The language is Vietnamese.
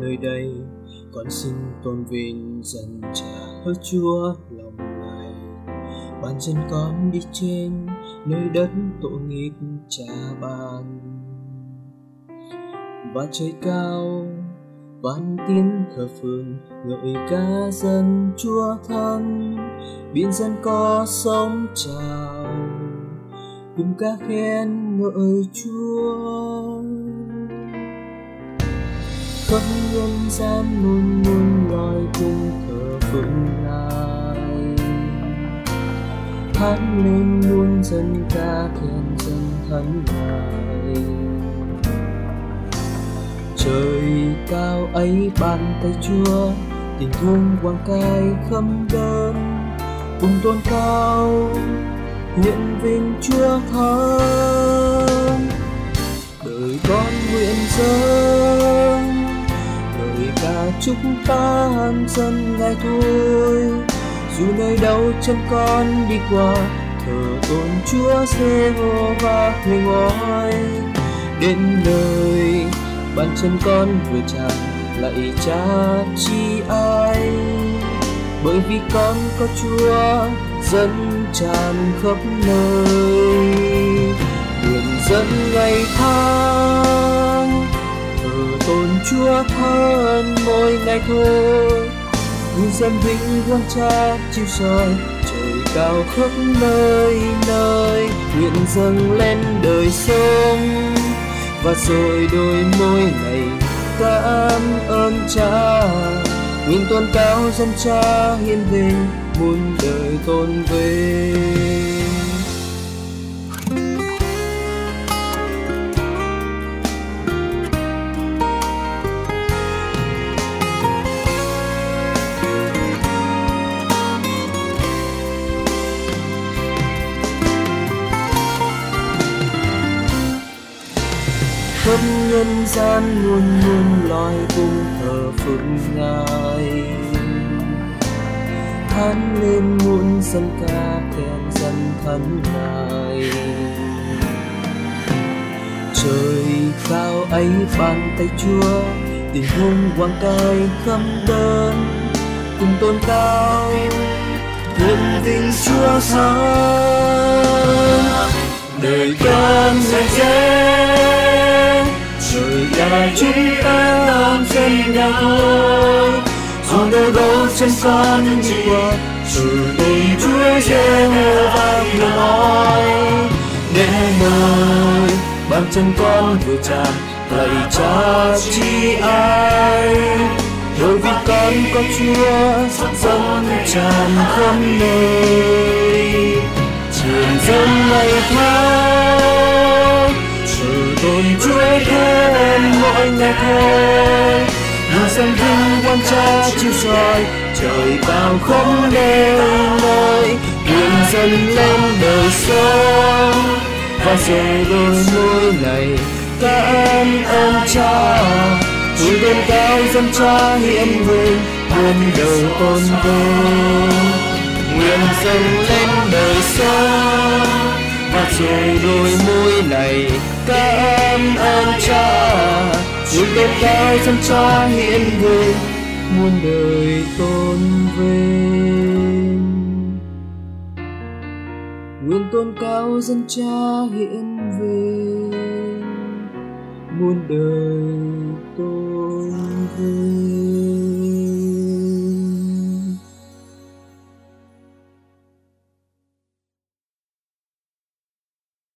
nơi đây. Con xin tôn vinh dân cha hỡi chúa lòng này. Bàn chân con đi trên, nơi đất tội nghiệp cha ban. Và trời cao, ban tiếng thờ phượng ngợi ca dân chúa thân. Biển dân có sóng trào, cùng ca khen ngợi chúa khắp nhân gian luôn luôn loài cùng thờ phượng ngài. Hát lên luôn dân ca khen dân thánh ngài. Trời cao ấy bàn tay chúa, tình thương quang cai khâm đơn cùng tôn cao nguyện vinh chúa thắng. Đời con nguyện dâng chúng ta hân dân ngài thôi. Dù nơi đâu chân con đi qua, thờ tôn chúa giê hô va người ngói đến nơi, bàn chân con vừa chạm, lại cha chi ai? Bởi vì con có chúa, dân tràn khắp nơi. Đường dân ngày tháng tôn chúa thân mỗi ngày thôi nguyện dân vinh quang cha chiếu soi, trời cao khắp nơi nơi nguyện dâng lên đời sống. Và rồi đôi môi này cảm ơn cha. Nguyện tôn cao dân cha hiên vinh muôn đời tôn vinh. Nhân gian luôn luôn loài cùng thờ phượng ngài. Hát lên muôn dân ca khen dân thân ngài. Trời cao ấy bàn tay chúa, tình hùng quang cai khâm đơn, cùng tôn cao thiên vinh chúa sáng đời con sẽ dân trời ca chúng chúa chân con chi ai. Bởi vì con có chúa tràn khắp nơi. Truyền dân ngày tháng cha chiếu soi, trời cao không đêm nơi nguyện dần lên đời sống. Và rồi đôi môi này cảm ơn cha vui đêm cao dân cha hiện nguyện muôn đời tôn vinh Nguyện dâng lên đời sống, và rồi đôi môi này cảm ơn cha vui đêm cao dân cha hiện nguyện muôn đời tôn vinh. Nguyện tôn cao dân cha hiển vinh, muôn đời tôn vinh.